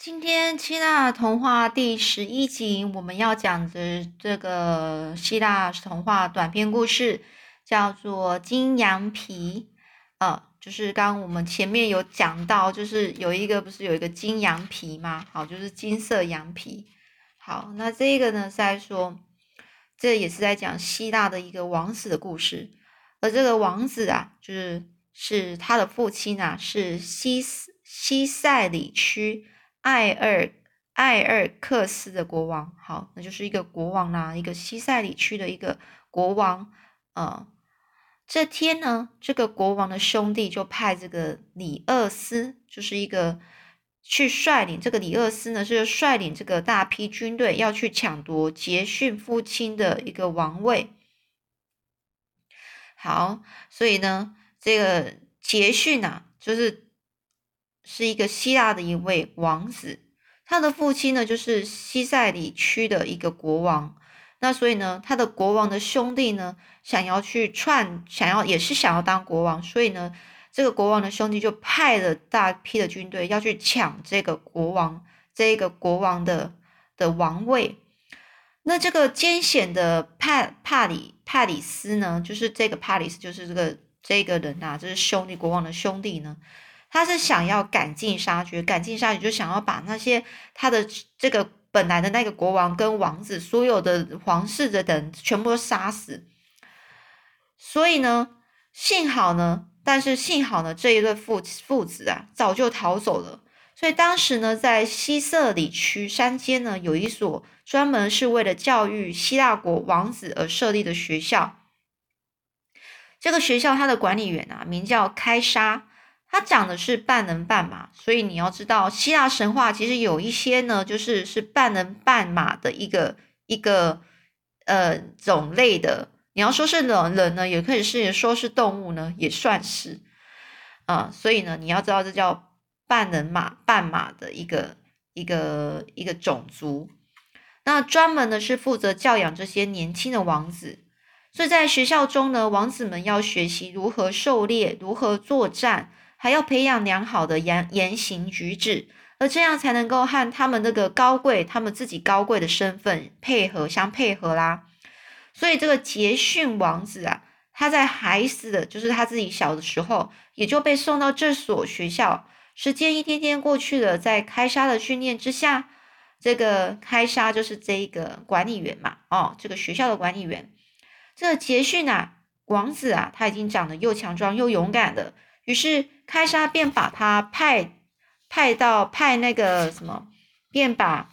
今天希腊童话第十一集，我们要讲的这个希腊童话短篇故事叫做《金羊皮》。呃，就是刚刚我们前面有讲到，就是有一个不是有一个金羊皮吗？好，就是金色羊皮。好，那这个呢是在说，这也是在讲希腊的一个王子的故事。而这个王子啊，就是是他的父亲啊，是西西塞里区。艾尔艾尔克斯的国王，好，那就是一个国王啦，一个西塞里区的一个国王。呃，这天呢，这个国王的兄弟就派这个里厄斯，就是一个去率领这个里厄斯呢，是率领这个大批军队要去抢夺杰逊父亲的一个王位。好，所以呢，这个杰逊啊，就是。是一个希腊的一位王子，他的父亲呢就是西塞里区的一个国王。那所以呢，他的国王的兄弟呢想要去串，想要也是想要当国王，所以呢，这个国王的兄弟就派了大批的军队要去抢这个国王，这个国王的的王位。那这个艰险的帕帕里帕里斯呢，就是这个帕里斯，就是这个这个人呐，就是兄弟国王的兄弟呢。他是想要赶尽杀绝，赶尽杀绝就想要把那些他的这个本来的那个国王跟王子，所有的皇室的人全部都杀死。所以呢，幸好呢，但是幸好呢，这一对父父子啊早就逃走了。所以当时呢，在西瑟里区山间呢，有一所专门是为了教育希腊国王子而设立的学校。这个学校它的管理员啊，名叫开沙。他讲的是半人半马，所以你要知道，希腊神话其实有一些呢，就是是半人半马的一个一个呃种类的。你要说是人人呢，也可以是说是动物呢，也算是啊。所以呢，你要知道这叫半人马半马的一个一个一个种族。那专门的是负责教养这些年轻的王子，所以在学校中呢，王子们要学习如何狩猎，如何作战。还要培养良好的言言行举止，而这样才能够和他们那个高贵、他们自己高贵的身份配合相配合啦。所以这个杰逊王子啊，他在孩子的，就是他自己小的时候，也就被送到这所学校。时间一天天过去了，在开沙的训练之下，这个开沙就是这一个管理员嘛，哦，这个学校的管理员，这个杰逊啊，王子啊，他已经长得又强壮又勇敢的。于是开沙便把他派派到派那个什么，便把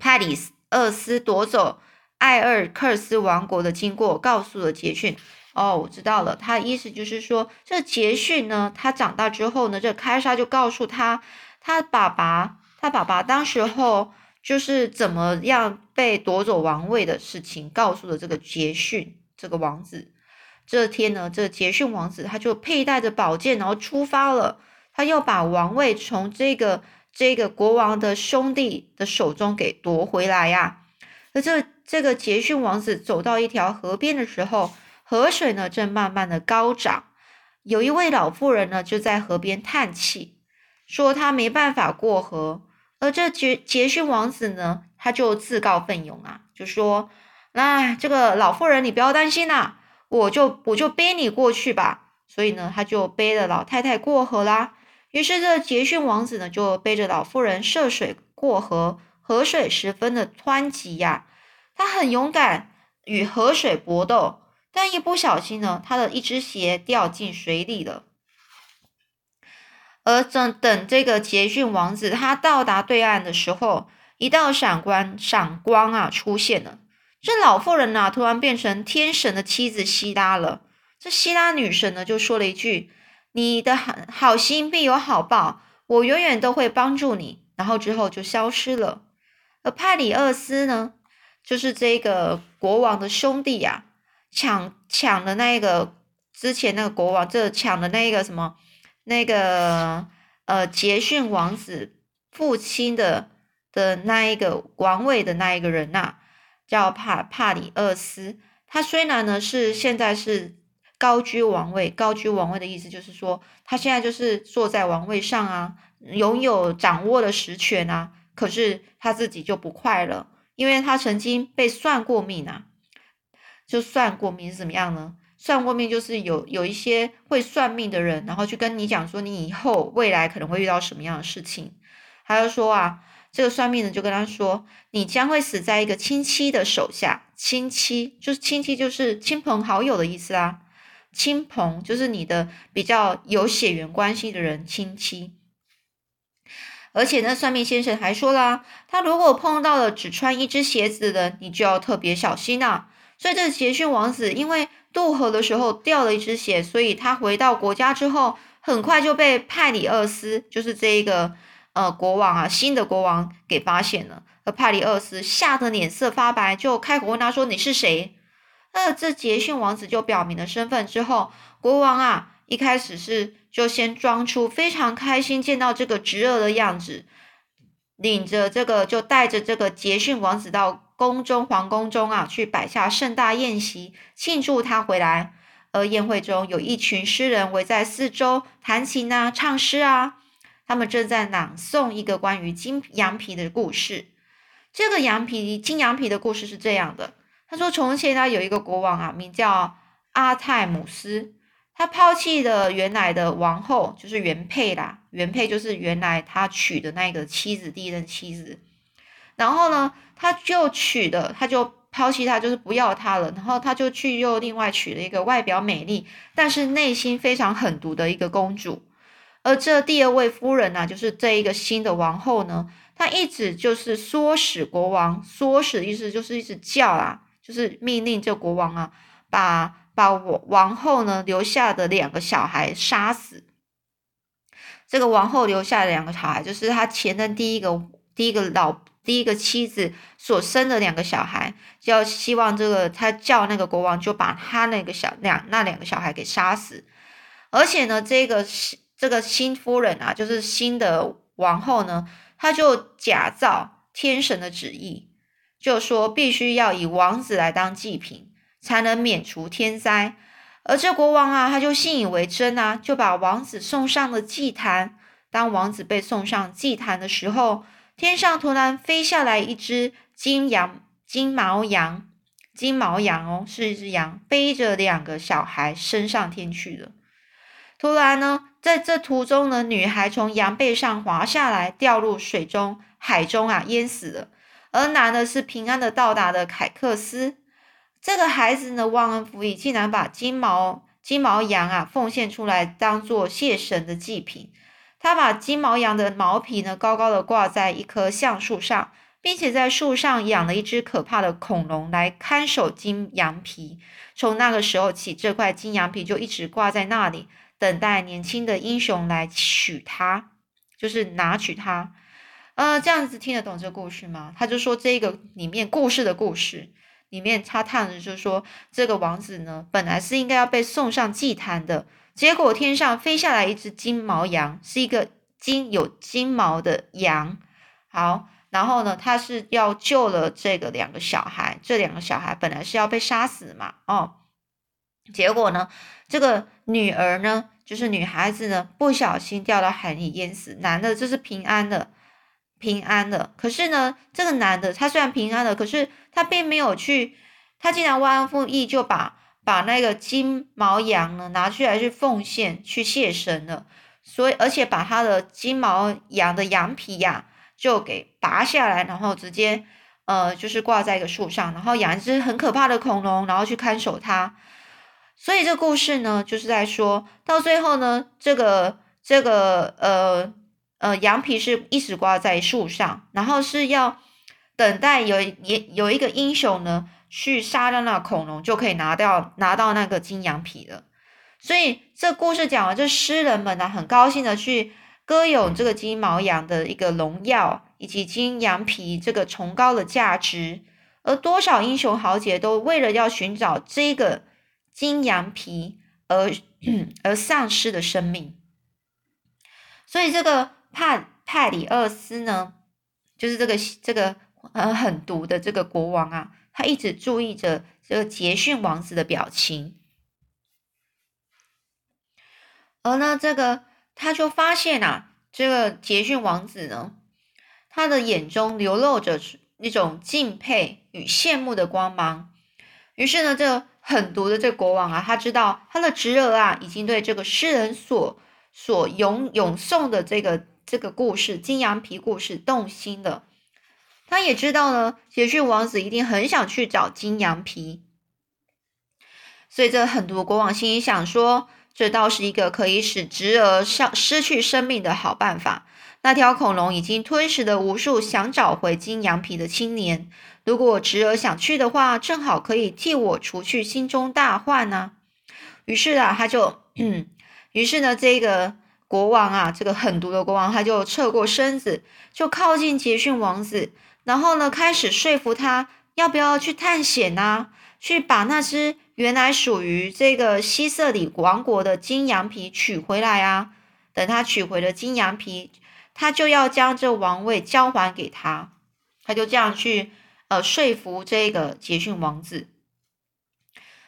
帕里斯厄斯夺走艾尔克斯王国的经过告诉了杰逊。哦，我知道了，他意思就是说，这杰逊呢，他长大之后呢，这开沙就告诉他，他爸爸，他爸爸当时候就是怎么样被夺走王位的事情，告诉了这个杰逊这个王子。这天呢，这杰逊王子他就佩戴着宝剑，然后出发了。他要把王位从这个这个国王的兄弟的手中给夺回来呀。而这这个杰逊王子走到一条河边的时候，河水呢正慢慢的高涨。有一位老妇人呢就在河边叹气，说他没办法过河。而这杰杰逊王子呢，他就自告奋勇啊，就说：“来，这个老妇人，你不要担心呐。”我就我就背你过去吧，所以呢，他就背着老太太过河啦。于是这杰逊王子呢，就背着老妇人涉水过河，河水十分的湍急呀。他很勇敢，与河水搏斗，但一不小心呢，他的一只鞋掉进水里了。而等等这个杰逊王子他到达对岸的时候，一道闪光闪光啊出现了。这老妇人呢，突然变成天神的妻子希拉了。这希拉女神呢，就说了一句：“你的好好心必有好报，我永远都会帮助你。”然后之后就消失了。而派里厄斯呢，就是这个国王的兄弟呀，抢抢的那个之前那个国王，这抢的那个什么那个呃杰逊王子父亲的的那一个王位的那一个人呐。叫帕帕里厄斯，他虽然呢是现在是高居王位。高居王位的意思就是说，他现在就是坐在王位上啊，拥有掌握的实权啊。可是他自己就不快乐，因为他曾经被算过命啊。就算过命是怎么样呢？算过命就是有有一些会算命的人，然后去跟你讲说，你以后未来可能会遇到什么样的事情。他就说啊。这个算命的就跟他说：“你将会死在一个亲戚的手下。亲戚就是亲戚，就是亲朋好友的意思啊。亲朋就是你的比较有血缘关系的人，亲戚。而且呢，算命先生还说啦，他如果碰到了只穿一只鞋子的人，你就要特别小心啊。所以这捷讯王子因为渡河的时候掉了一只鞋，所以他回到国家之后，很快就被派里厄斯，就是这一个。”呃，国王啊，新的国王给发现了，而帕里厄斯吓得脸色发白，就开口问他说：“你是谁？”那这杰逊王子就表明了身份之后，国王啊，一开始是就先装出非常开心见到这个侄儿的样子，领着这个就带着这个杰逊王子到宫中皇宫中啊，去摆下盛大宴席庆祝他回来。而宴会中有一群诗人围在四周弹琴啊，唱诗啊。他们正在朗诵一个关于金羊皮的故事。这个羊皮金羊皮的故事是这样的：他说，从前呢有一个国王啊，名叫阿泰姆斯，他抛弃了原来的王后，就是原配啦，原配就是原来他娶的那个妻子，第一任妻子。然后呢，他就娶的，他就抛弃他，就是不要他了。然后他就去又另外娶了一个外表美丽，但是内心非常狠毒的一个公主。而这第二位夫人呢，就是这一个新的王后呢，她一直就是唆使国王，唆使意思就是一直叫啊，就是命令这国王啊，把把我王后呢留下的两个小孩杀死。这个王后留下的两个小孩，就是她前任第一个第一个老第一个妻子所生的两个小孩，就要希望这个他叫那个国王就把他那个小两那两个小孩给杀死，而且呢，这个是。这个新夫人啊，就是新的王后呢，她就假造天神的旨意，就说必须要以王子来当祭品，才能免除天灾。而这国王啊，他就信以为真啊，就把王子送上了祭坛。当王子被送上祭坛的时候，天上突然飞下来一只金羊、金毛羊、金毛羊哦，是一只羊，背着两个小孩升上天去了。突然呢。在这途中呢，女孩从羊背上滑下来，掉入水中，海中啊，淹死了。而男的是平安的到达的凯克斯。这个孩子呢，忘恩负义，竟然把金毛金毛羊啊奉献出来，当做谢神的祭品。他把金毛羊的毛皮呢，高高的挂在一棵橡树上，并且在树上养了一只可怕的恐龙来看守金羊皮。从那个时候起，这块金羊皮就一直挂在那里。等待年轻的英雄来娶她，就是拿取她。呃，这样子听得懂这个故事吗？他就说这个里面故事的故事里面，他探的就是说，这个王子呢，本来是应该要被送上祭坛的，结果天上飞下来一只金毛羊，是一个金有金毛的羊。好，然后呢，他是要救了这个两个小孩，这两个小孩本来是要被杀死嘛，哦。结果呢，这个女儿呢，就是女孩子呢，不小心掉到海里淹死。男的这是平安的，平安的。可是呢，这个男的他虽然平安了，可是他并没有去，他竟然忘恩负义，就把把那个金毛羊呢拿出来去奉献去谢神了。所以，而且把他的金毛羊的羊皮呀，就给拔下来，然后直接呃，就是挂在一个树上，然后养一只很可怕的恐龙，然后去看守它。所以这故事呢，就是在说到最后呢，这个这个呃呃羊皮是一直挂在树上，然后是要等待有也有一个英雄呢去杀掉那恐龙，就可以拿掉拿到那个金羊皮了。所以这故事讲完，这诗人们呢很高兴的去歌咏这个金毛羊的一个荣耀，以及金羊皮这个崇高的价值，而多少英雄豪杰都为了要寻找这个。金羊皮而 而丧失的生命，所以这个帕帕里厄斯呢，就是这个这个呃狠毒的这个国王啊，他一直注意着这个杰逊王子的表情。而呢，这个他就发现啊，这个杰逊王子呢，他的眼中流露着一种敬佩与羡慕的光芒。于是呢，这狠毒的这国王啊，他知道他的侄儿啊，已经对这个诗人所所咏咏颂的这个这个故事——金羊皮故事动心了。他也知道呢，杰逊王子一定很想去找金羊皮。所以，这狠毒国王心里想说：“这倒是一个可以使侄儿上失去生命的好办法。那条恐龙已经吞噬了无数想找回金羊皮的青年。如果侄儿想去的话，正好可以替我除去心中大患呢。”于是啊，他就，于是呢，这个国王啊，这个狠毒的国王，他就侧过身子，就靠近杰逊王子，然后呢，开始说服他要不要去探险呢？去把那只原来属于这个西瑟里王国的金羊皮取回来啊！等他取回了金羊皮，他就要将这王位交还给他。他就这样去呃说服这个杰逊王子。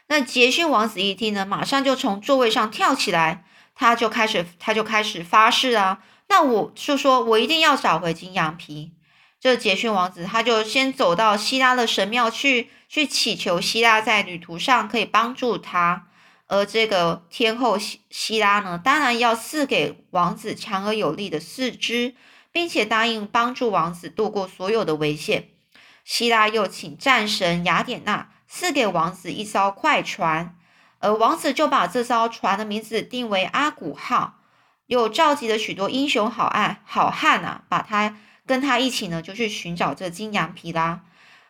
那杰逊王子一听呢，马上就从座位上跳起来，他就开始他就开始发誓啊！那我就说我一定要找回金羊皮。这杰逊王子他就先走到希拉的神庙去。去祈求希拉在旅途上可以帮助他，而这个天后希希拉呢，当然要赐给王子强而有力的四肢，并且答应帮助王子度过所有的危险。希拉又请战神雅典娜赐给王子一艘快船，而王子就把这艘船的名字定为阿古号，又召集了许多英雄好汉好汉啊，把他跟他一起呢，就去寻找这金羊皮啦。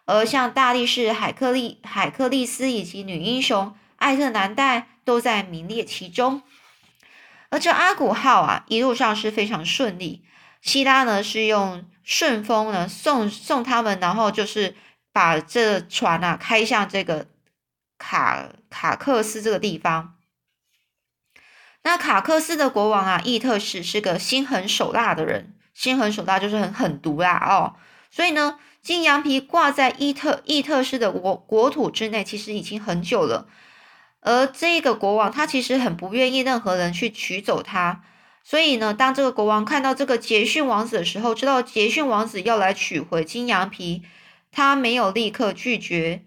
而像大力士海克利、海克利斯以及女英雄艾特南戴都在名列其中。而这阿古号啊，一路上是非常顺利。希拉呢是用顺风呢送送他们，然后就是把这船啊开向这个卡卡克斯这个地方。那卡克斯的国王啊，伊特史是个心狠手辣的人，心狠手辣就是很狠毒啦哦，所以呢。金羊皮挂在伊特伊特氏的国国土之内，其实已经很久了。而这个国王他其实很不愿意任何人去取走它，所以呢，当这个国王看到这个捷逊王子的时候，知道捷逊王子要来取回金羊皮，他没有立刻拒绝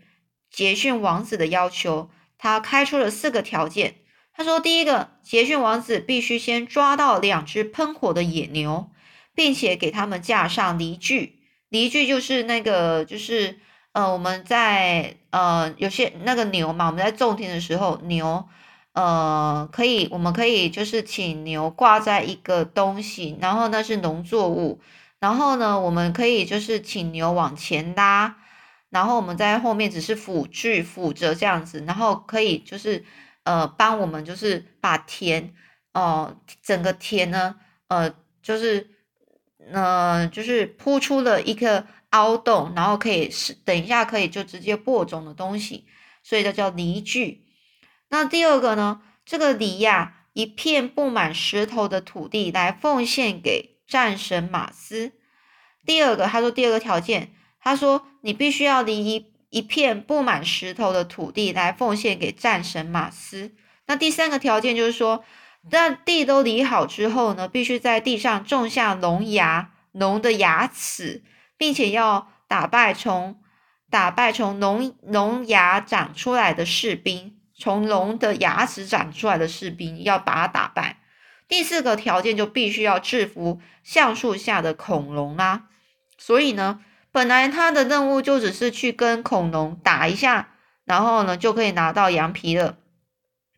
捷逊王子的要求，他开出了四个条件。他说：第一个，捷逊王子必须先抓到两只喷火的野牛，并且给他们架上犁具。犁具就是那个，就是呃，我们在呃，有些那个牛嘛，我们在种田的时候，牛呃，可以，我们可以就是请牛挂在一个东西，然后那是农作物，然后呢，我们可以就是请牛往前拉，然后我们在后面只是辅具辅着这样子，然后可以就是呃，帮我们就是把田哦，整个田呢，呃，就是。呃，就是铺出了一个凹洞，然后可以是等一下可以就直接播种的东西，所以这叫犁具。那第二个呢，这个犁呀，一片布满石头的土地来奉献给战神马斯。第二个，他说第二个条件，他说你必须要犁一一片布满石头的土地来奉献给战神马斯。那第三个条件就是说。那地都犁好之后呢，必须在地上种下龙牙龙的牙齿，并且要打败从打败从龙龙牙长出来的士兵，从龙的牙齿长出来的士兵要把它打败。第四个条件就必须要制服橡树下的恐龙啦。所以呢，本来他的任务就只是去跟恐龙打一下，然后呢就可以拿到羊皮了。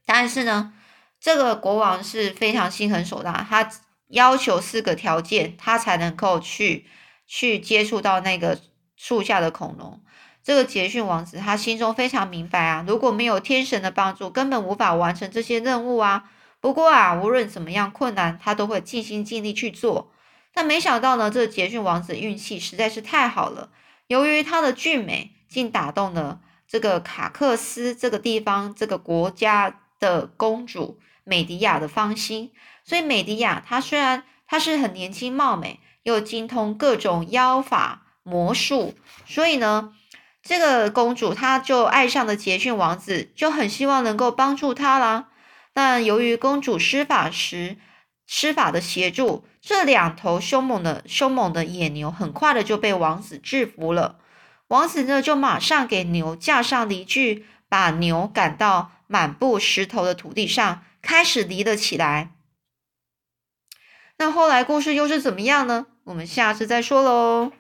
但是呢。这个国王是非常心狠手辣，他要求四个条件，他才能够去去接触到那个树下的恐龙。这个捷逊王子他心中非常明白啊，如果没有天神的帮助，根本无法完成这些任务啊。不过啊，无论怎么样困难，他都会尽心尽力去做。但没想到呢，这个杰逊王子运气实在是太好了，由于他的俊美，竟打动了这个卡克斯这个地方这个国家的公主。美迪亚的芳心，所以美迪亚她虽然她是很年轻貌美，又精通各种妖法魔术，所以呢，这个公主她就爱上了杰逊王子，就很希望能够帮助他啦。但由于公主施法时施法的协助，这两头凶猛的凶猛的野牛很快的就被王子制服了。王子呢，就马上给牛架上犁具，把牛赶到满布石头的土地上，开始犁了起来。那后来故事又是怎么样呢？我们下次再说喽。